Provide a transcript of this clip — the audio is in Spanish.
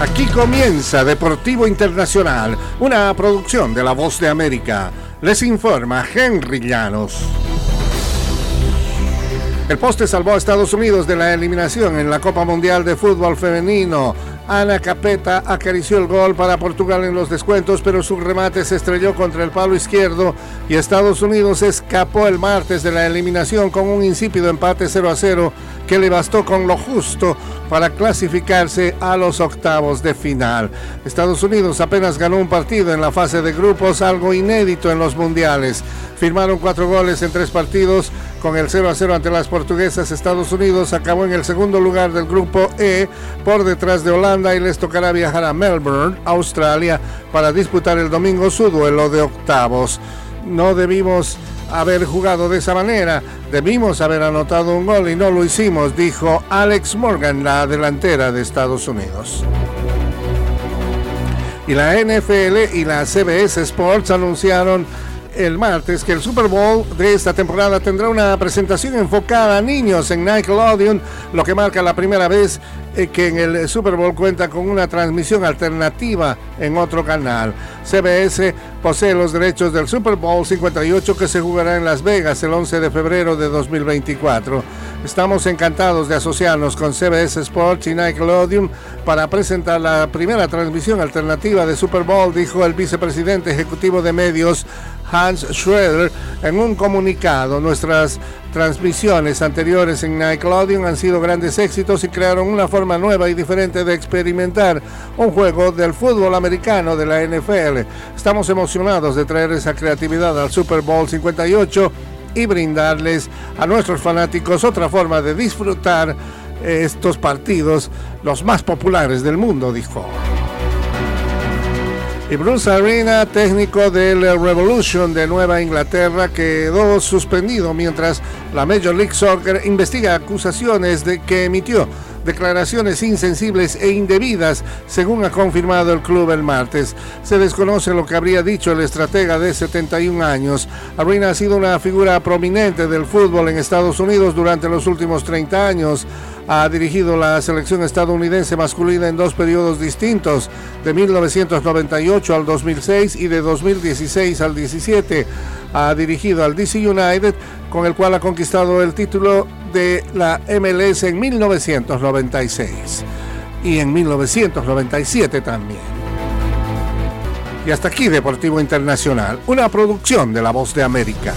Aquí comienza Deportivo Internacional, una producción de La Voz de América. Les informa Henry Llanos. El poste salvó a Estados Unidos de la eliminación en la Copa Mundial de Fútbol Femenino. Ana Capeta acarició el gol para Portugal en los descuentos, pero su remate se estrelló contra el palo izquierdo y Estados Unidos escapó el martes de la eliminación con un insípido empate 0 a 0 que le bastó con lo justo para clasificarse a los octavos de final. Estados Unidos apenas ganó un partido en la fase de grupos, algo inédito en los mundiales. Firmaron cuatro goles en tres partidos con el 0 a 0 ante las portuguesas. Estados Unidos acabó en el segundo lugar del grupo E por detrás de Holanda y les tocará viajar a Melbourne, Australia, para disputar el domingo su duelo de octavos. No debimos haber jugado de esa manera, debimos haber anotado un gol y no lo hicimos, dijo Alex Morgan, la delantera de Estados Unidos. Y la NFL y la CBS Sports anunciaron el martes que el Super Bowl de esta temporada tendrá una presentación enfocada a niños en Nickelodeon, lo que marca la primera vez eh, que en el Super Bowl cuenta con una transmisión alternativa en otro canal. CBS posee los derechos del Super Bowl 58 que se jugará en Las Vegas el 11 de febrero de 2024. Estamos encantados de asociarnos con CBS Sports y Nickelodeon para presentar la primera transmisión alternativa de Super Bowl, dijo el vicepresidente ejecutivo de medios Hans Schroeder en un comunicado. Nuestras transmisiones anteriores en Nickelodeon han sido grandes éxitos y crearon una forma nueva y diferente de experimentar un juego del fútbol americano de la NFL. Estamos emocionados de traer esa creatividad al Super Bowl 58 y brindarles a nuestros fanáticos otra forma de disfrutar estos partidos, los más populares del mundo, dijo. Y Bruce Arena, técnico del Revolution de Nueva Inglaterra, quedó suspendido mientras la Major League Soccer investiga acusaciones de que emitió declaraciones insensibles e indebidas, según ha confirmado el club el martes. Se desconoce lo que habría dicho el estratega de 71 años. Arena ha sido una figura prominente del fútbol en Estados Unidos durante los últimos 30 años. Ha dirigido la selección estadounidense masculina en dos periodos distintos, de 1998 al 2006 y de 2016 al 17. Ha dirigido al DC United, con el cual ha conquistado el título de la MLS en 1996 y en 1997 también. Y hasta aquí Deportivo Internacional, una producción de La Voz de América.